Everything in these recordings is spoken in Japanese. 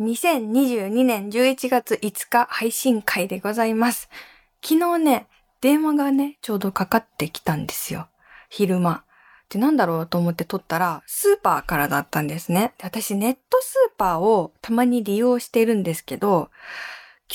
2022年11月5日配信会でございます。昨日ね、電話がね、ちょうどかかってきたんですよ。昼間。で、なんだろうと思って撮ったら、スーパーからだったんですね。私、ネットスーパーをたまに利用しているんですけど、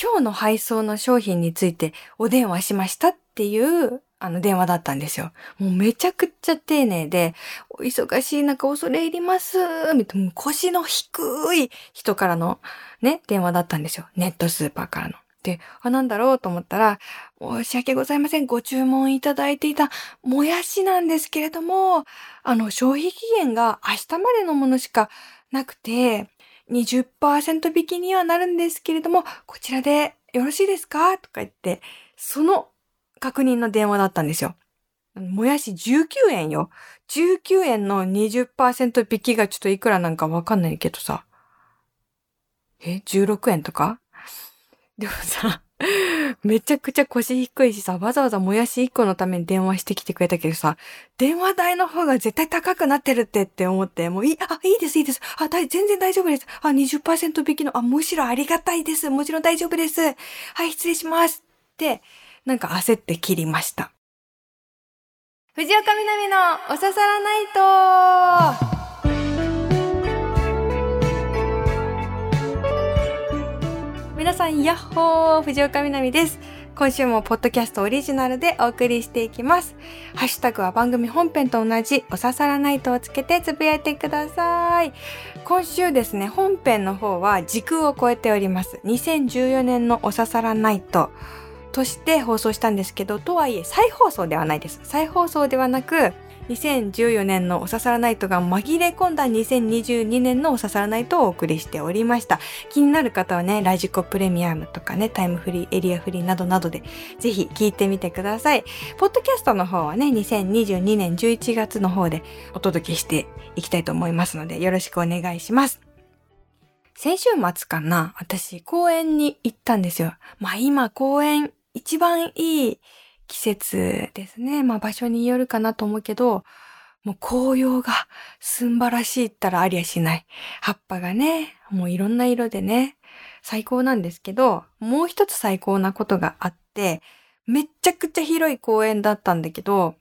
今日の配送の商品についてお電話しましたっていうあの電話だったんですよ。もうめちゃくちゃ丁寧で、お忙しい中恐れ入ります、みたいな腰の低い人からのね、電話だったんですよ。ネットスーパーからの。で、あ、なんだろう？と思ったら、申し訳ございません。ご注文いただいていたもやしなんですけれども、あの、消費期限が明日までのものしかなくて、20%引きにはなるんですけれども、こちらでよろしいですか？とか言って、その確認の電話だったんですよ。もやし19円よ。19円の20%引きがちょっといくらなんかわかんないけどさ。え ?16 円とか？でもさ、めちゃくちゃ腰低いしさ、わざわざもやし1個のために電話してきてくれたけどさ、電話代の方が絶対高くなってるってって思って、もういい、あ、いいです、いいです。あ、全然大丈夫です。あ、20%引きの、あ、むしろありがたいです。もちろん大丈夫です。はい、失礼します。って、なんか焦って切りました。藤岡みなみのおささらナイト皆さん、やっほー藤岡みなみです。今週もポッドキャストオリジナルでお送りしていきます。ハッシュタグは番組本編と同じおささらナイトをつけてつぶやいてください。今週ですね、本編の方は時空を超えております。2014年のおささらナイト。として放送したんですけど、とはいえ再放送ではないです。再放送ではなく、2014年のおささらナイトが紛れ込んだ2022年のおささらナイトをお送りしておりました。気になる方はね、ラジコプレミアムとかね、タイムフリー、エリアフリーなどなどでぜひ聞いてみてください。ポッドキャストの方はね、2022年11月の方でお届けしていきたいと思いますので、よろしくお願いします。先週末かな、私公園に行ったんですよ。まあ今公園一番いい季節ですね。まあ場所によるかなと思うけど、もう紅葉がすんばらしいったらありゃしない。葉っぱがね、もういろんな色でね、最高なんですけど、もう一つ最高なことがあって、めっちゃくちゃ広い公園だったんだけど、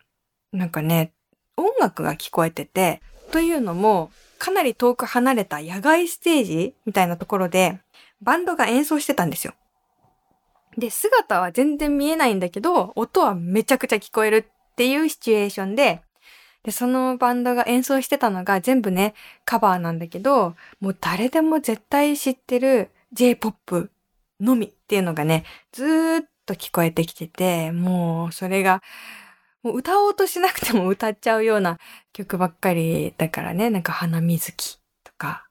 なんかね、音楽が聞こえてて、というのも、かなり遠く離れた野外ステージみたいなところで、バンドが演奏してたんですよ。で、姿は全然見えないんだけど、音はめちゃくちゃ聞こえるっていうシチュエーションで、で、そのバンドが演奏してたのが全部ね、カバーなんだけど、もう誰でも絶対知ってる J-POP のみっていうのがね、ずーっと聞こえてきてて、もうそれが、もう歌おうとしなくても歌っちゃうような曲ばっかりだからね、なんか花水木とか、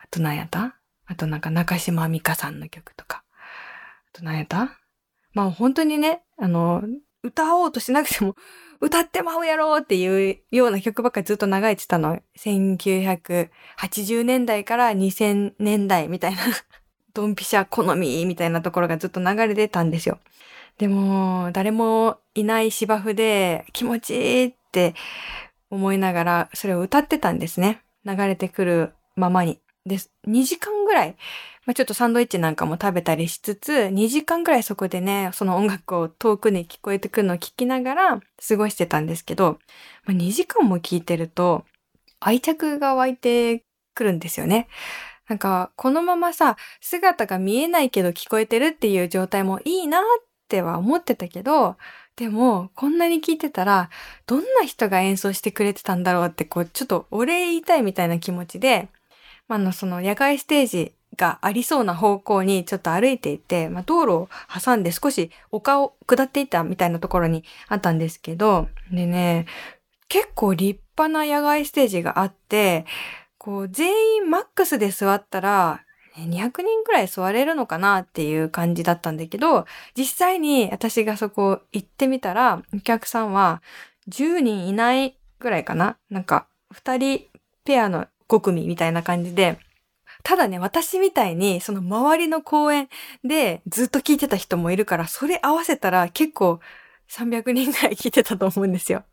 あと何やった？あとなんか中島美嘉さんの曲とか。と何やった？まあ本当にね、あの、歌おうとしなくても 歌ってまうやろうっていうような曲ばっかりずっと流れてたの。1980年代から2000年代みたいな ドンピシャ好みみたいなところがずっと流れてたんですよ。でも、誰もいない芝生で気持ちいいって思いながらそれを歌ってたんですね。流れてくるままに。で、2時間ぐらいまあ、ちょっとサンドイッチなんかも食べたりしつつ、2時間くらいそこでね、その音楽を遠くに聞こえてくるのを聞きながら過ごしてたんですけど、まあ、2時間も聞いてると愛着が湧いてくるんですよね。なんか、このままさ、姿が見えないけど聞こえてるっていう状態もいいなっては思ってたけど、でも、こんなに聞いてたら、どんな人が演奏してくれてたんだろうって、こう、ちょっとお礼言いたいみたいな気持ちで、まあの、その野外ステージがありそうな方向にちょっと歩いていて、まあ、道路を挟んで少し丘を下っていったみたいなところにあったんですけど、でね、結構立派な野外ステージがあって、こう、全員マックスで座ったら、200人くらい座れるのかなっていう感じだったんだけど、実際に私がそこ行ってみたら、お客さんは10人いないぐらいかな。なんか、2人ペアの5組みたいな感じで、ただね、私みたいに、その周りの公園でずっと聞いてた人もいるから、それ合わせたら結構300人ぐらい聞いてたと思うんですよ。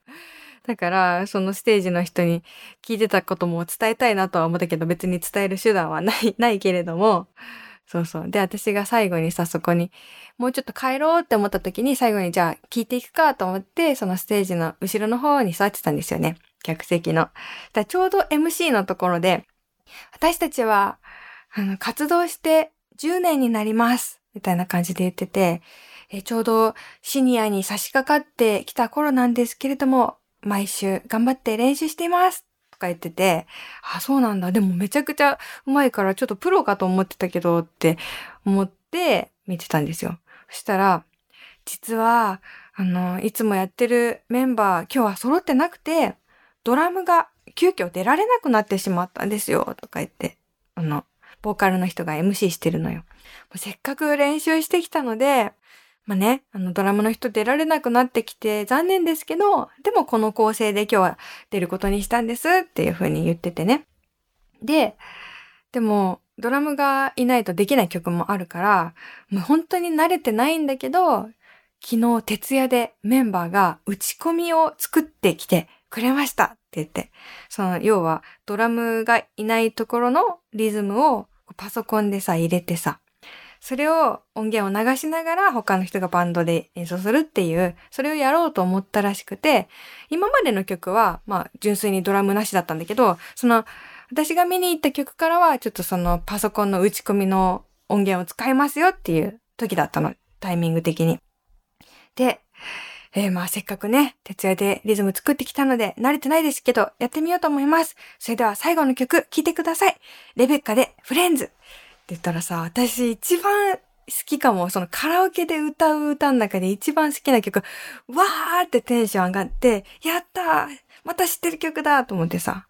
だから、そのステージの人に聞いてたことも伝えたいなとは思ったけど、別に伝える手段はない、ないけれども、そうそう。で、私が最後にさ、そこに、もうちょっと帰ろうって思った時に、最後にじゃあ聞いていくかと思って、そのステージの後ろの方に座ってたんですよね。客席の。だちょうど MC のところで、私たちは、あの、活動して10年になります。みたいな感じで言ってて、えちょうどシニアに差し掛かってきた頃なんですけれども、毎週頑張って練習していますとか言ってて、あ、そうなんだ。でもめちゃくちゃうまいからちょっとプロかと思ってたけどって思って見てたんですよ。そしたら、実は、あの、いつもやってるメンバー、今日は揃ってなくて、ドラムが急遽出られなくなってしまったんですよ、とか言って、あの、ボーカルの人が MC してるのよ。せっかく練習してきたので、まあね、あのドラムの人出られなくなってきて残念ですけど、でもこの構成で今日は出ることにしたんですっていう風に言っててね。で、でもドラムがいないとできない曲もあるから、もう本当に慣れてないんだけど、昨日徹夜でメンバーが打ち込みを作ってきてくれました。って言って、その要はドラムがいないところのリズムをパソコンでさ入れてさ、それを音源を流しながら他の人がバンドで演奏するっていう、それをやろうと思ったらしくて、今までの曲は、まあ、純粋にドラムなしだったんだけど、その、私が見に行った曲からは、ちょっとそのパソコンの打ち込みの音源を使いますよっていう時だったの、タイミング的に。で、えー、まあせっかくね、徹夜でリズム作ってきたので、慣れてないですけど、やってみようと思います。それでは最後の曲、聴いてください。レベッカでフレンズ。って言ったらさ、私一番好きかも。そのカラオケで歌う歌の中で一番好きな曲、わーってテンション上がって、やったーまた知ってる曲だと思ってさ、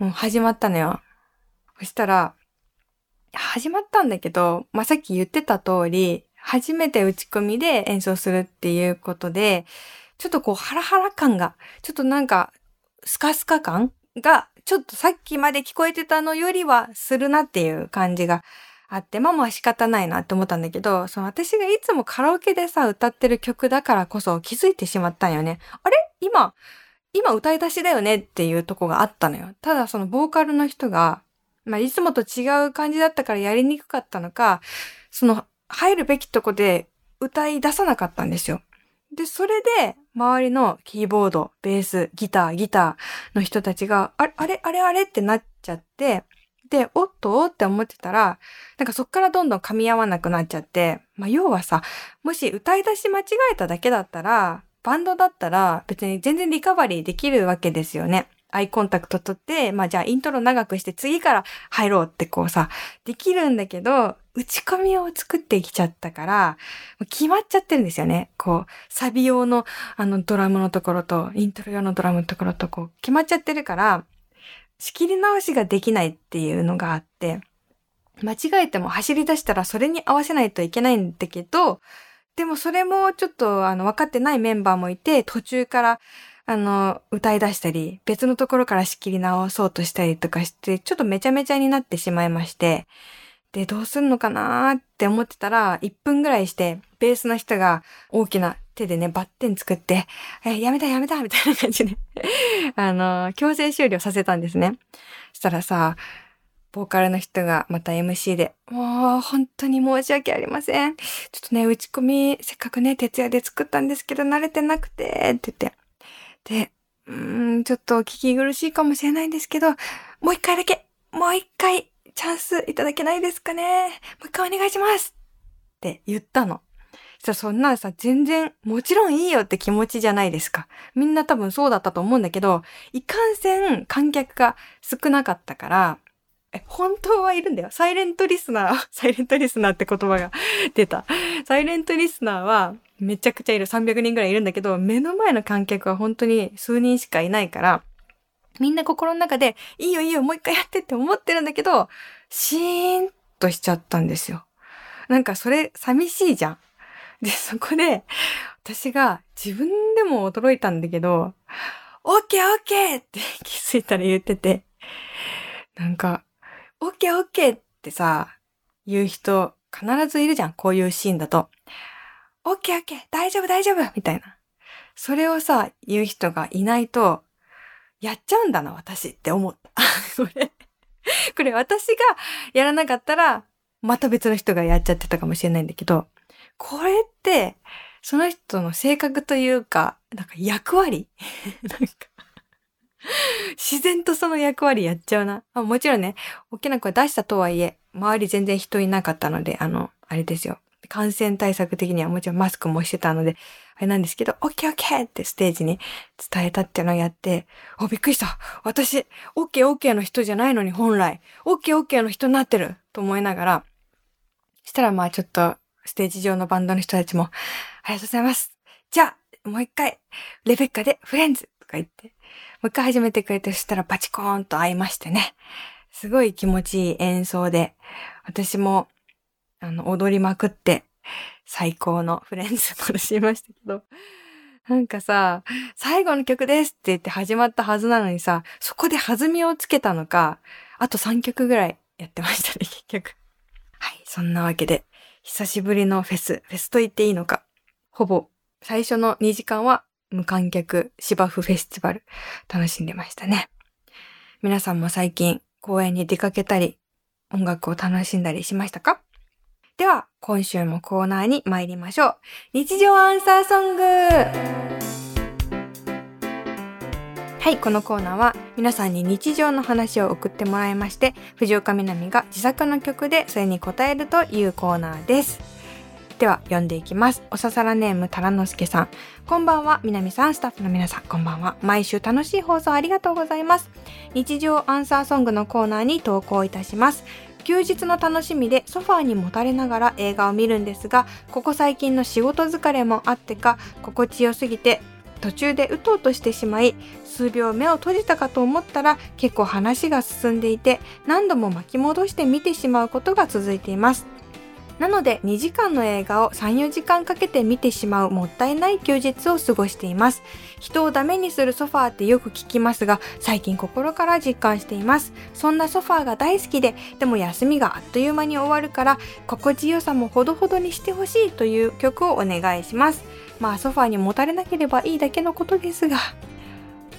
もう始まったのよ。そしたら、始まったんだけど、まあ、さっき言ってた通り、初めて打ち込みで演奏するっていうことで、ちょっとこうハラハラ感が、ちょっとなんかスカスカ感がちょっとさっきまで聞こえてたのよりはするなっていう感じがあって、まあまあ仕方ないなって思ったんだけど、その私がいつもカラオケでさ、歌ってる曲だからこそ気づいてしまったんよね。あれ？今、今歌い出しだよねっていうとこがあったのよ。ただそのボーカルの人が、まあいつもと違う感じだったからやりにくかったのか、その入るべきとこで歌い出さなかったんですよ。で、それで、周りのキーボード、ベース、ギター、ギターの人たちが、あれ、あれ、あれ、あれってなっちゃって、で、おっとおって思ってたら、なんかそっからどんどん噛み合わなくなっちゃって、まあ要はさ、もし歌い出し間違えただけだったら、バンドだったら別に全然リカバリーできるわけですよね。アイコンタクト取って、まあじゃあイントロ長くして次から入ろうってこうさ、できるんだけど、打ち込みを作ってきちゃったから、決まっちゃってるんですよね。こう、サビ用のあのドラムのところと、イントロ用のドラムのところとこう、決まっちゃってるから、仕切り直しができないっていうのがあって、間違えても走り出したらそれに合わせないといけないんだけど、でもそれもちょっとあの分かってないメンバーもいて、途中からあの、歌い出したり、別のところから仕切り直そうとしたりとかして、ちょっとめちゃめちゃになってしまいまして、で、どうすんのかなーって思ってたら、1分ぐらいして、ベースの人が大きな手でね、バッテン作って、え、やめたやめたみたいな感じで あの、強制終了させたんですね。そしたらさ、ボーカルの人がまた MC で、もう本当に申し訳ありません。ちょっとね、打ち込み、せっかくね、徹夜で作ったんですけど、慣れてなくて、って言って、で、うーん、ちょっと聞き苦しいかもしれないんですけど、もう一回だけ、もう一回、チャンスいただけないですかねもう一回お願いしますって言ったの。そそんなさ、全然、もちろんいいよって気持ちじゃないですか。みんな多分そうだったと思うんだけど、いかんせん観客が少なかったから、え、本当はいるんだよ。サイレントリスナー、サイレントリスナーって言葉が出た。サイレントリスナーは、めちゃくちゃいる。300人ぐらいいるんだけど、目の前の観客は本当に数人しかいないから、みんな心の中で、いいよいいよ、もう一回やってって思ってるんだけど、シーンとしちゃったんですよ。なんかそれ寂しいじゃん。で、そこで、私が自分でも驚いたんだけど、オッケーオッケーって 気づいたら言ってて、なんか、オッケーオッケーってさ、言う人必ずいるじゃん、こういうシーンだと。オッケーオッケー、大丈夫大丈夫みたいな。それをさ、言う人がいないと、やっちゃうんだな、私って思った。これ、これ私がやらなかったら、また別の人がやっちゃってたかもしれないんだけど、これって、その人の性格というか、なんか役割 なんか自然とその役割やっちゃうな。あもちろんね、大きな声出したとはいえ、周り全然人いなかったので、あの、あれですよ。感染対策的にはもちろんマスクもしてたので、あれなんですけど、オッケーオッケーってステージに伝えたっていうのをやって、お、びっくりした。私、オッケーオッケーの人じゃないのに本来、オッケーオッケーの人になってると思いながら、したらまあちょっと、ステージ上のバンドの人たちも、ありがとうございます。じゃあ、もう一回、レベッカでフレンズとか言って、もう一回始めてくれて、そしたらバチコーンと会いましてね。すごい気持ちいい演奏で、私も、あの、踊りまくって、最高のフレンズ楽しみましたけど。なんかさ、最後の曲ですって言って始まったはずなのにさ、そこで弾みをつけたのか、あと3曲ぐらいやってましたね、結局。はい、そんなわけで、久しぶりのフェス、フェスと言っていいのか、ほぼ最初の2時間は無観客芝生フェスティバル楽しんでましたね。皆さんも最近公園に出かけたり音楽を楽しんだりしましたか？では、今週もコーナーに参りましょう。日常アンサーソングはい、このコーナーは皆さんに日常の話を送ってもらいまして、藤岡みなみが自作の曲でそれに答えるというコーナーです。では読んでいきます。おささらネームタラノスケさん。こんばんは、みなみさん、スタッフの皆さん、こんばんは。毎週楽しい放送ありがとうございます。日常アンサーソングのコーナーに投稿いたします。休日の楽しみでソファーにもたれながら映画を見るんですが、ここ最近の仕事疲れもあってか、心地よすぎて途中でうとうとしてしまい数秒目を閉じたかと思ったら結構話が進んでいて何度も巻き戻して見てしまうことが続いています。なので2時間の映画を3、4時間かけて見てしまうもったいない休日を過ごしています。人をダメにするソファーってよく聞きますが、最近心から実感しています。そんなソファーが大好きで、でも休みがあっという間に終わるから、心地よさもほどほどにしてほしいという曲をお願いします。まあソファーにもたれなければいいだけのことですが、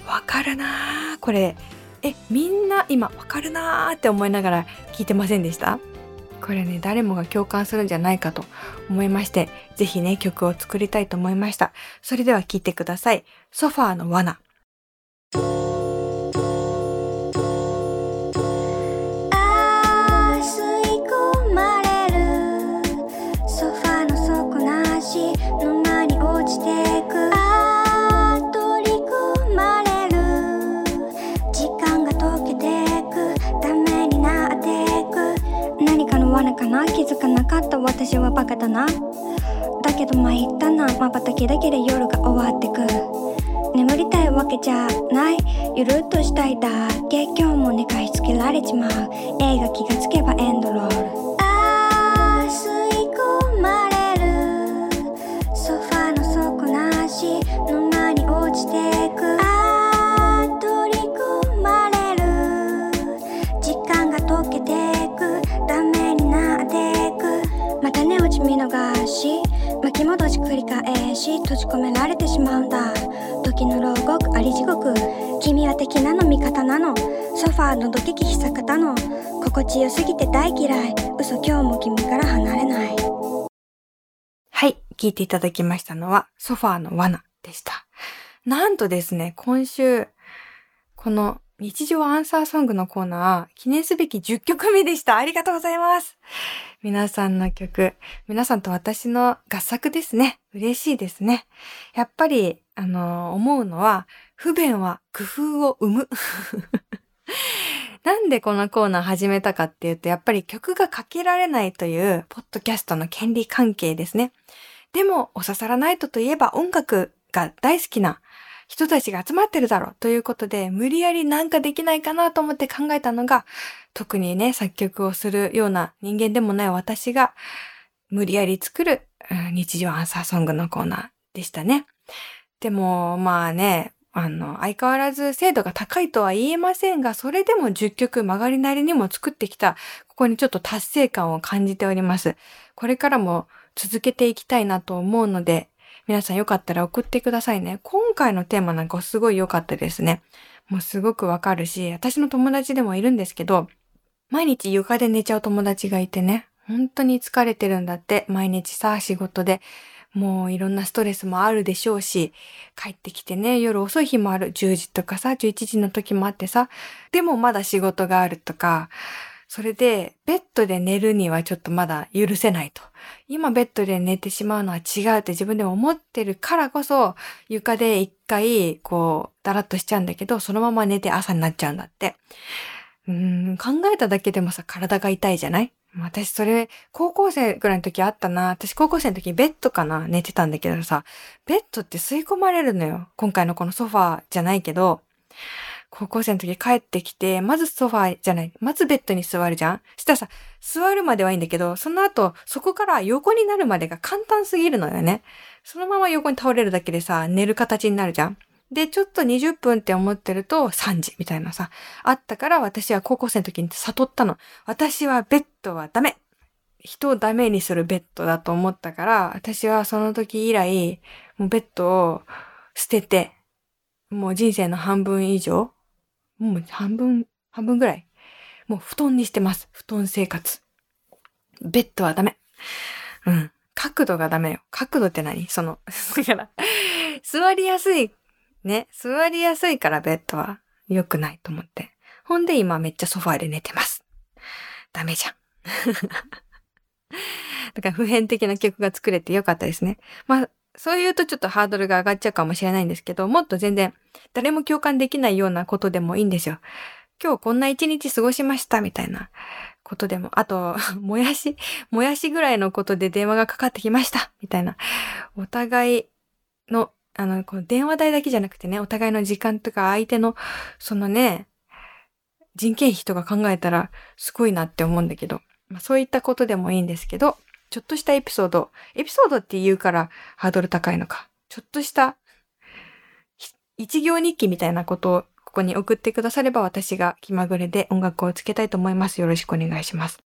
わかるなぁ。これ、え、みんな今わかるなーって思いながら聞いてませんでした？これね、誰もが共感するんじゃないかと思いまして、ぜひね、曲を作りたいと思いました。それでは聴いてください。ソファーの罠。かな？気づかなかった私はバカだな。だけど参ったな。まばたきだけで夜が終わってく。眠りたいわけじゃない。ゆるっとしたいだけ。今日も寝かしつけられちまう。映画気がつけばエンドロール。閉じ込められてしまうんだ。時の牢獄あり地獄。君は敵なの味方なの。ソファーのどきき久方の。心地よすぎて大嫌い。嘘今日も君から離れない。はい聞いていただきましたのはソファーの罠でした。なんとですね今週この日常アンサーソングのコーナー、記念すべき10曲目でした。ありがとうございます。皆さんの曲、皆さんと私の合作ですね。嬉しいですね。やっぱり、あの、思うのは、不便は工夫を生む。なんでこのコーナー始めたかっていうと、やっぱり曲がかけられないという、ポッドキャストの権利関係ですね。でも、おささらナイトといえば音楽が大好きな人たちが集まってるだろうということで、無理やりなんかできないかなと思って考えたのが、特にね、作曲をするような人間でもない私が、無理やり作る、日常アンサーソングのコーナーでしたね。でも、まあね、あの、相変わらず精度が高いとは言えませんが、それでも10曲曲がりなりにも作ってきた、ここにちょっと達成感を感じております。これからも続けていきたいなと思うので、皆さんよかったら送ってくださいね。今回のテーマなんかすごい良かったですね。もうすごくわかるし、私の友達でもいるんですけど、毎日床で寝ちゃう友達がいてね、本当に疲れてるんだって、毎日さ、仕事で。もういろんなストレスもあるでしょうし、帰ってきてね、夜遅い日もある。10時とかさ、11時の時もあってさ、でもまだ仕事があるとか、それで、ベッドで寝るにはちょっとまだ許せないと。今ベッドで寝てしまうのは違うって自分でも思ってるからこそ、床で一回、こう、だらっとしちゃうんだけど、そのまま寝て朝になっちゃうんだって。うーん、考えただけでもさ、体が痛いじゃない？私それ、高校生ぐらいの時あったな。私高校生の時ベッドかな？寝てたんだけどさ、ベッドって吸い込まれるのよ。今回のこのソファーじゃないけど、高校生の時帰ってきて、まずソファーじゃない、まずベッドに座るじゃんしたらさ、座るまではいいんだけど、その後、そこから横になるまでが簡単すぎるのよね。そのまま横に倒れるだけでさ、寝る形になるじゃんで、ちょっと20分って思ってると3時みたいなさ、あったから私は高校生の時に悟ったの。私はベッドはダメ人をダメにするベッドだと思ったから、私はその時以来、もうベッドを捨てて、もう人生の半分以上、もう半分、半分ぐらい。もう布団にしてます。布団生活。ベッドはダメ。うん。角度がダメよ。角度って何？その、だから、座りやすい、ね。座りやすいからベッドは良くないと思って。ほんで今めっちゃソファーで寝てます。ダメじゃん。だから普遍的な曲が作れてよかったですね。まあ、そう言うとちょっとハードルが上がっちゃうかもしれないんですけど、もっと全然誰も共感できないようなことでもいいんですよ。今日こんな一日過ごしましたみたいなことでも、あと、もやし、もやしぐらいのことで電話がかかってきましたみたいな。お互いの、あの、この電話代だけじゃなくてね、お互いの時間とか相手の、そのね、人件費とか考えたらすごいなって思うんだけど、ま、そういったことでもいいんですけど、ちょっとしたエピソード。エピソードって言うからハードル高いのか。ちょっとした一行日記みたいなことをここに送ってくだされば私が気まぐれで音楽をつけたいと思います。よろしくお願いします。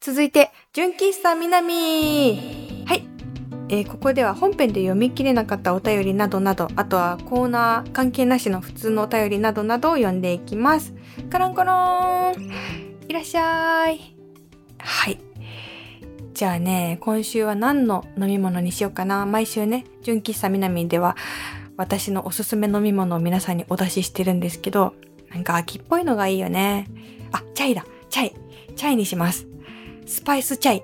続いて、純喫茶南はい。えー、ここでは本編で読み切れなかったお便りなどなど、あとはコーナー関係なしの普通のお便りなどなどを読んでいきます。カランコロンいらっしゃい。はい。じゃあね、今週は何の飲み物にしようかな。毎週ね、純喫茶みなみでは私のおすすめ飲み物を皆さんにお出ししてるんですけど、なんか秋っぽいのがいいよね。あ、チャイだ。チャイ。チャイにします。スパイスチャイ。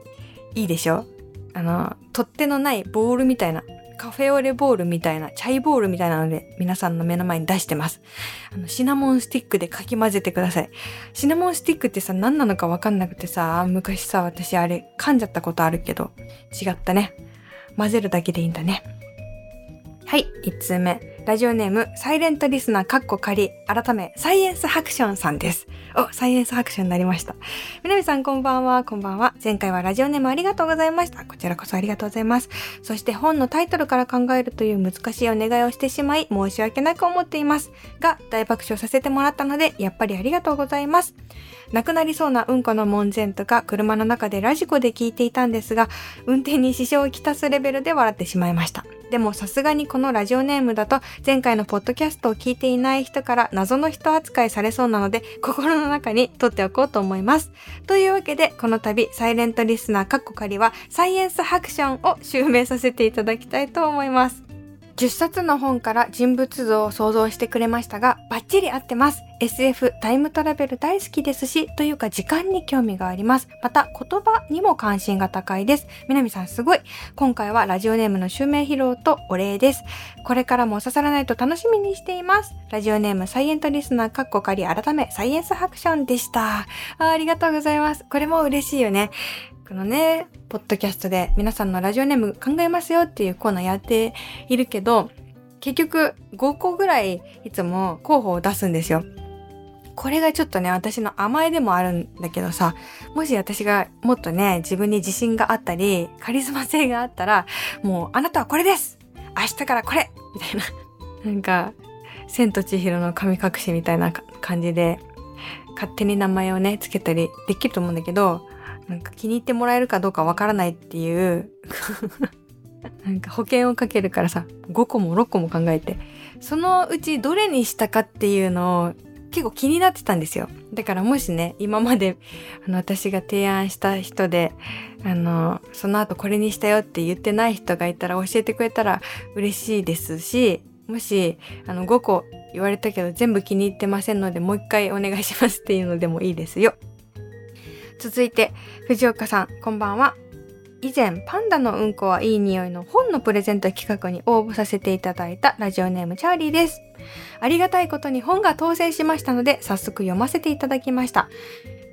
いいでしょ？あの、取っ手のないボールみたいなカフェオレボールみたいな、チャイボールみたいなので皆さんの目の前に出してます。あの、シナモンスティックでかき混ぜてください。シナモンスティックってさ、何なのかわかんなくてさ、昔さ、私あれ噛んじゃったことあるけど、違ったね。混ぜるだけでいいんだね。はい、1つ目。ラジオネーム、サイレントリスナーカッコ仮、改め、サイエンスハクションさんです。お、サイエンスハクションになりました。みなみさんこんばんは、こんばんは。前回はラジオネームありがとうございました。こちらこそありがとうございます。そして本のタイトルから考えるという難しいお願いをしてしまい、申し訳なく思っています。が、大爆笑させてもらったので、やっぱりありがとうございます。亡くなりそうなうんこの門前とか車の中でラジコで聞いていたんですが、運転に支障をきたすレベルで笑ってしまいました。でもさすがにこのラジオネームだと前回のポッドキャストを聞いていない人から謎の人扱いされそうなので心の中に取っておこうと思います。というわけでこの度サイレントリスナーカッコカリはサイエンスハクションを襲名させていただきたいと思います。10冊の本から人物像を想像してくれましたが、バッチリ合ってます。SF、タイムトラベル大好きですし、というか時間に興味があります。また、言葉にも関心が高いです。南さんすごい。今回はラジオネームの襲名披露とお礼です。これからも刺さらないと楽しみにしています。ラジオネームサイエントリスナーカッコ仮改めサイエンスハクションでしたあ。ありがとうございます。これも嬉しいよね。このね、ポッドキャストで皆さんのラジオネーム考えますよっていうコーナーやっているけど、結局5個ぐらいいつも候補を出すんですよ。これがちょっとね、私の甘えでもあるんだけどさ、もし私がもっとね、自分に自信があったり、カリスマ性があったら、もう、あなたはこれです明日からこれみたいな。なんか、千と千尋の神隠しみたいな感じで、勝手に名前をね、つけたりできると思うんだけど、なんか気に入ってもらえるかどうかわからないっていう なんか保険をかけるからさ、5個も6個も考えて、そのうちどれにしたかっていうのを結構気になってたんですよ。だからもしね、今まであの私が提案した人で、あの、その後これにしたよって言ってない人がいたら教えてくれたら嬉しいですし、もし、あの、5個言われたけど全部気に入ってませんので、もう一回お願いしますっていうのでもいいですよ。続いて、藤岡さん、こんばんは。以前、パンダのうんこはいい匂いの本のプレゼント企画に応募させていただいたラジオネームチャーリーです。ありがたいことに本が当選しましたので、早速読ませていただきました。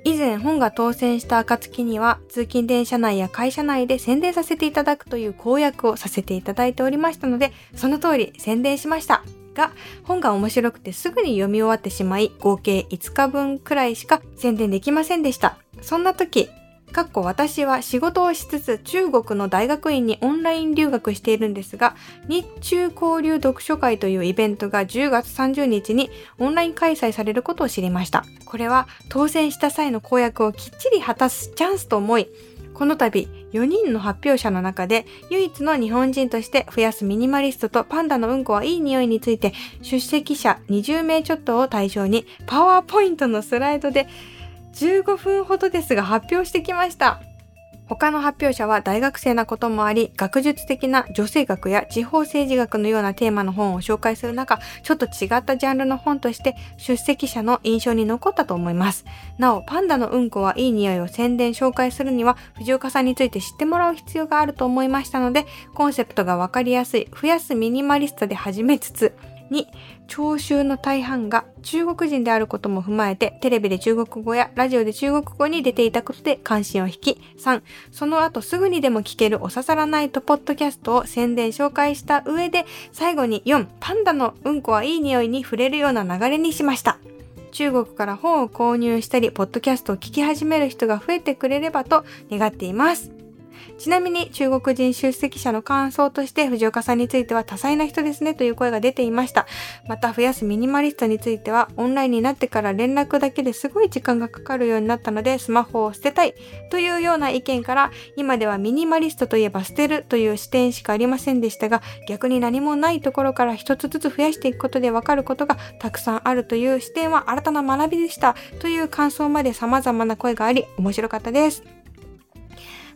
以前本が当選した暁には通勤電車内や会社内で宣伝させていただくという公約をさせていただいておりましたので、その通り宣伝しました。が、本が面白くてすぐに読み終わってしまい、合計5日分くらいしか宣伝できませんでした。そんな時、かっこ私は仕事をしつつ中国の大学院にオンライン留学しているんですが、日中交流読書会というイベントが10月30日にオンライン開催されることを知りました。これは当選した際の公約をきっちり果たすチャンスと思い、この度4人の発表者の中で唯一の日本人として増やすミニマリストとパンダのうんこはいい匂いについて出席者20名ちょっとを対象にパワーポイントのスライドで15分ほどですが発表してきました。他の発表者は大学生なこともあり、学術的な女性学や地方政治学のようなテーマの本を紹介する中、ちょっと違ったジャンルの本として出席者の印象に残ったと思います。なお、パンダのうんこはいい匂いを宣伝紹介するには、藤岡さんについて知ってもらう必要があると思いましたので、コンセプトがわかりやすい、増やすミニマリストで始めつつ、2、聴衆の大半が中国人であることも踏まえて、テレビで中国語やラジオで中国語に出ていたことで関心を引き、3、その後すぐにでも聞けるおささらないとポッドキャストを宣伝紹介した上で、最後に4、パンダのうんこはいい匂いに触れるような流れにしました。中国から本を購入したり、ポッドキャストを聞き始める人が増えてくれればと願っています。ちなみに中国人出席者の感想として藤岡さんについては多彩な人ですねという声が出ていました。また増やすミニマリストについてはオンラインになってから連絡だけですごい時間がかかるようになったのでスマホを捨てたいというような意見から今ではミニマリストといえば捨てるという視点しかありませんでしたが逆に何もないところから一つずつ増やしていくことでわかることがたくさんあるという視点は新たな学びでしたという感想まで様々な声があり面白かったです。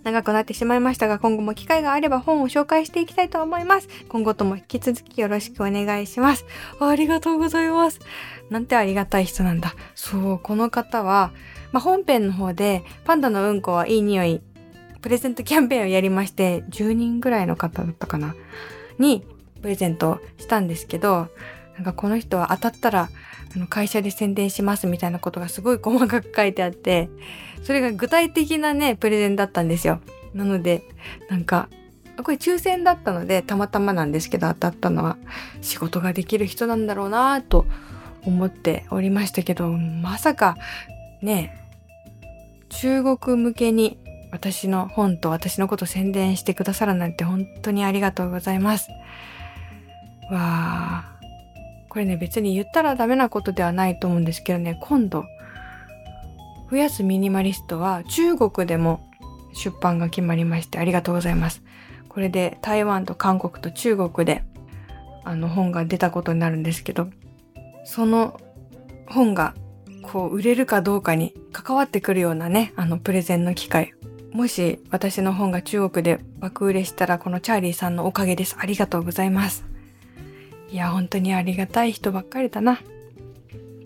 長くなってしまいましたが、今後も機会があれば本を紹介していきたいと思います。今後とも引き続きよろしくお願いします。ありがとうございます。なんてありがたい人なんだ。そう、この方は、まあ、本編の方で、パンダのうんこはいい匂い、プレゼントキャンペーンをやりまして、10人ぐらいの方だったかな、に、プレゼントしたんですけど、なんかこの人は当たったら、あの会社で宣伝しますみたいなことがすごい細かく書いてあって、それが具体的なね、プレゼンだったんですよ。なので、なんか、これ抽選だったので、たまたまなんですけど、当たったのは、仕事ができる人なんだろうなと思っておりましたけど、まさか、ね、中国向けに私の本と私のこと宣伝してくださるなんて本当にありがとうございます。わあ。これね、別に言ったらダメなことではないと思うんですけどね、今度、増やすミニマリストは中国でも出版が決まりましてありがとうございます。これで台湾と韓国と中国であの本が出たことになるんですけど、その本がこう売れるかどうかに関わってくるようなね、あのプレゼンの機会。もし私の本が中国で爆売れしたらこのチャーリーさんのおかげです。ありがとうございます。いや、本当にありがたい人ばっかりだな。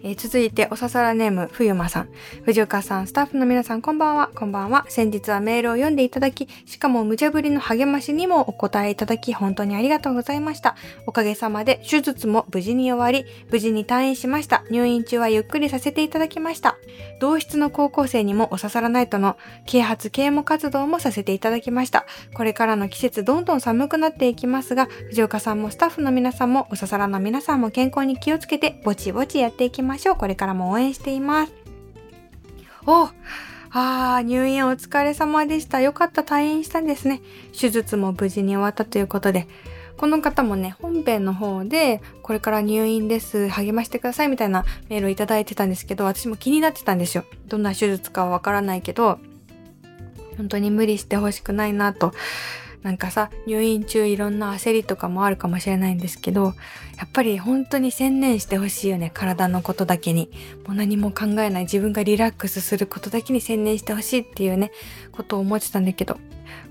えー、続いて、おささらネーム、ふゆまさん。藤岡さん、スタッフの皆さん、こんばんは。こんばんは。先日はメールを読んでいただき、しかも無茶ぶりの励ましにもお答えいただき、本当にありがとうございました。おかげさまで、手術も無事に終わり、無事に退院しました。入院中はゆっくりさせていただきました。同室の高校生にもおささらないとの啓発啓蒙活動もさせていただきました。これからの季節、どんどん寒くなっていきますが、藤岡さんもスタッフの皆さんも、おささらの皆さんも健康に気をつけて、ぼちぼちやっていきますましょう。これからも応援しています。おああ、入院お疲れ様でした。よかった、退院したんですね。手術も無事に終わったということで。この方もね、本編の方で、これから入院です、励ましてくださいみたいなメールをいただいてたんですけど、私も気になってたんですよ。どんな手術かはわからないけど、本当に無理してほしくないなと。なんかさ、入院中いろんな焦りとかもあるかもしれないんですけど、やっぱり本当に専念してほしいよね、体のことだけに。もう何も考えない自分がリラックスすることだけに専念してほしいっていうね、ことを思ってたんだけど、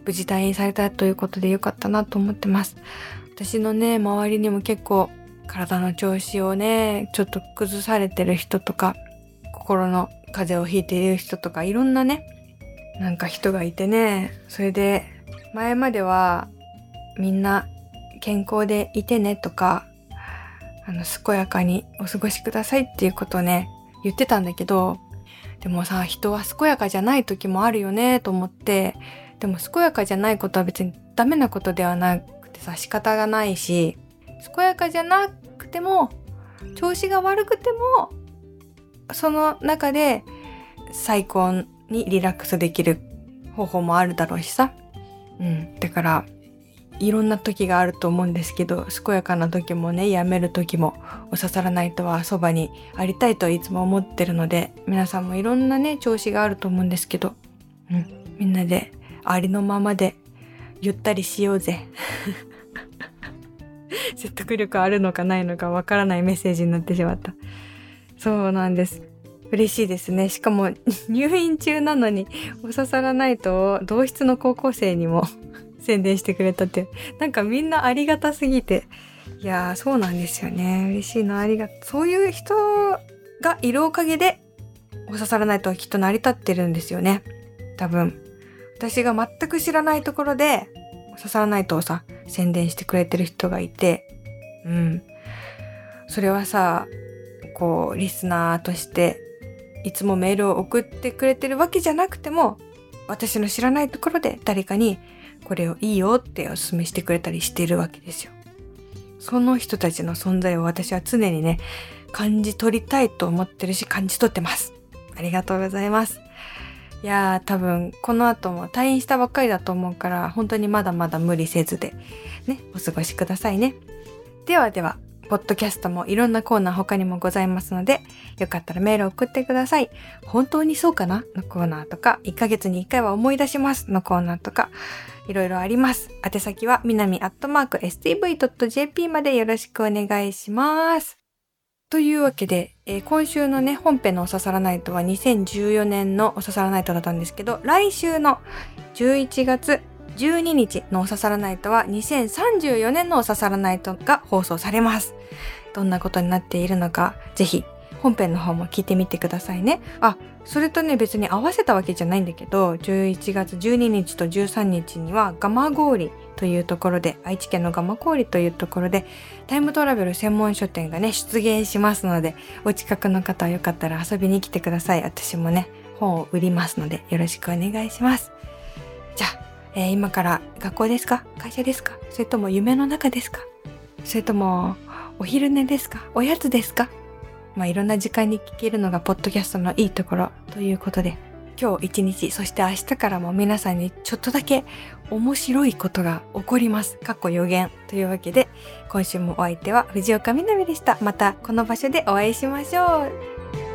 無事退院されたということでよかったなと思ってます。私のね、周りにも結構体の調子をね、ちょっと崩されてる人とか、心の風邪をひいている人とか、いろんなね、なんか人がいてね、それで前まではみんな健康でいてねとか、あの、健やかにお過ごしくださいっていうことをね、言ってたんだけど、でもさ、人は健やかじゃない時もあるよねと思って、でも健やかじゃないことは別にダメなことではなくてさ、仕方がないし、健やかじゃなくても、調子が悪くても、その中で最高にリラックスできる方法もあるだろうしさ。うん。だから、いろんな時があると思うんですけど、健やかな時もね、やめる時も、お刺さらないとはそばにありたいといつも思ってるので、皆さんもいろんなね、調子があると思うんですけど、うん。みんなで、ありのままで、ゆったりしようぜ。説得力あるのかないのかわからないメッセージになってしまった。そうなんです。嬉しいですね。しかも 入院中なのにお刺さらないと同室の高校生にも 宣伝してくれたって。なんかみんなありがたすぎて。いやー、そうなんですよね。嬉しいな、ありが。そういう人がいるおかげでお刺さらないとはきっと成り立ってるんですよね。多分。私が全く知らないところでお刺さらないとをさ、宣伝してくれてる人がいて、うん。それはさ、こう、リスナーとしていつもメールを送ってくれてるわけじゃなくても、私の知らないところで誰かにこれをいいよってお勧めしてくれたりしているわけですよ。その人たちの存在を私は常にね、感じ取りたいと思ってるし感じ取ってます。ありがとうございます。いやー多分この後も退院したばっかりだと思うから本当にまだまだ無理せずでね、お過ごしくださいね。ではでは、ポッドキャストもいろんなコーナー他にもございますので、よかったらメール送ってください。本当にそうかな？のコーナーとか、1ヶ月に1回は思い出しますのコーナーとか、いろいろあります。宛先は、みなみアットマーク stv.jp までよろしくお願いします。というわけで、えー、今週のね、本編のおささらナイトは2014年のおささらナイトだったんですけど、来週の11月12日のおささらナイトは2034年のおささらナイトが放送されます。どんなことになっているのか、ぜひ本編の方も聞いてみてくださいね。あ、それとね別に合わせたわけじゃないんだけど、11月12日と13日にはガマ氷というところで、愛知県のガマ氷というところで、タイムトラベル専門書店がね、出現しますので、お近くの方はよかったら遊びに来てください。私もね、本を売りますので、よろしくお願いします。じゃあ、えー、今から学校ですか？会社ですか？それとも夢の中ですか？それともお昼寝ですか？おやつですか？まあいろんな時間に聞けるのがポッドキャストのいいところということで今日一日そして明日からも皆さんにちょっとだけ面白いことが起こります。かっこ予言というわけで今週もお相手は藤岡みなみでした。またこの場所でお会いしましょう。